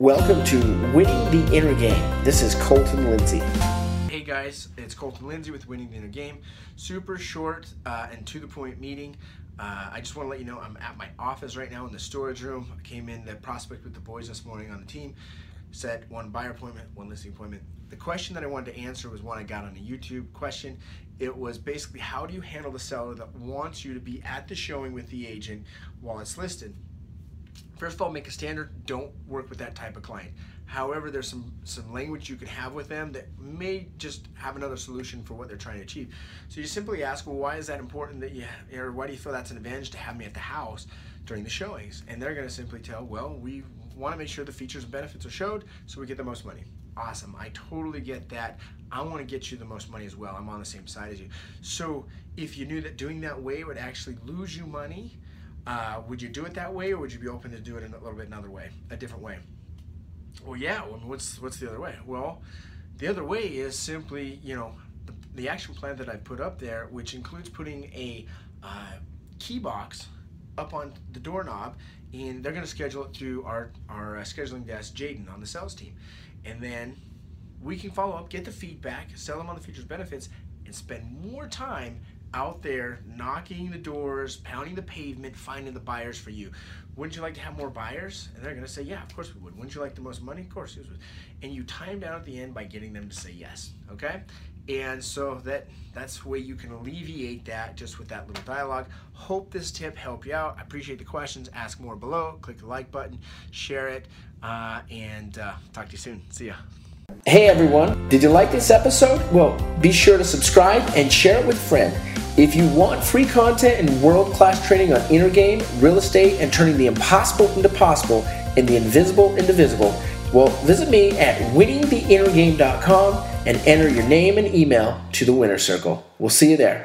Welcome to Winning the Inner Game. This is Colton Lindsay. Hey guys, it's Colton Lindsay with Winning the Inner Game. Super short uh, and to the point meeting. Uh, I just want to let you know I'm at my office right now in the storage room. I came in the prospect with the boys this morning on the team. Set one buyer appointment, one listing appointment. The question that I wanted to answer was one I got on a YouTube question. It was basically how do you handle the seller that wants you to be at the showing with the agent while it's listed? First of all, make a standard. Don't work with that type of client. However, there's some some language you can have with them that may just have another solution for what they're trying to achieve. So you simply ask, well, why is that important that you, or why do you feel that's an advantage to have me at the house during the showings? And they're going to simply tell, well, we want to make sure the features and benefits are showed so we get the most money. Awesome. I totally get that. I want to get you the most money as well. I'm on the same side as you. So if you knew that doing that way would actually lose you money, uh, would you do it that way, or would you be open to do it in a little bit another way, a different way? Well, yeah. Well, what's what's the other way? Well, the other way is simply, you know, the, the action plan that I put up there, which includes putting a uh, key box up on the doorknob, and they're going to schedule it through our our uh, scheduling desk, Jaden, on the sales team, and then we can follow up, get the feedback, sell them on the features benefits, and spend more time out there knocking the doors, pounding the pavement, finding the buyers for you. Wouldn't you like to have more buyers? And they're going to say, yeah, of course we would. Wouldn't you like the most money? Of course we would. And you time down at the end by getting them to say yes. Okay? And so that that's the way you can alleviate that just with that little dialogue. Hope this tip helped you out. I appreciate the questions. Ask more below. Click the like button, share it, uh, and uh, talk to you soon. See ya. Hey everyone, did you like this episode? Well, be sure to subscribe and share it with a friend. If you want free content and world class training on inner game, real estate, and turning the impossible into possible and the invisible into visible, well, visit me at winningtheinnergame.com and enter your name and email to the winner circle. We'll see you there.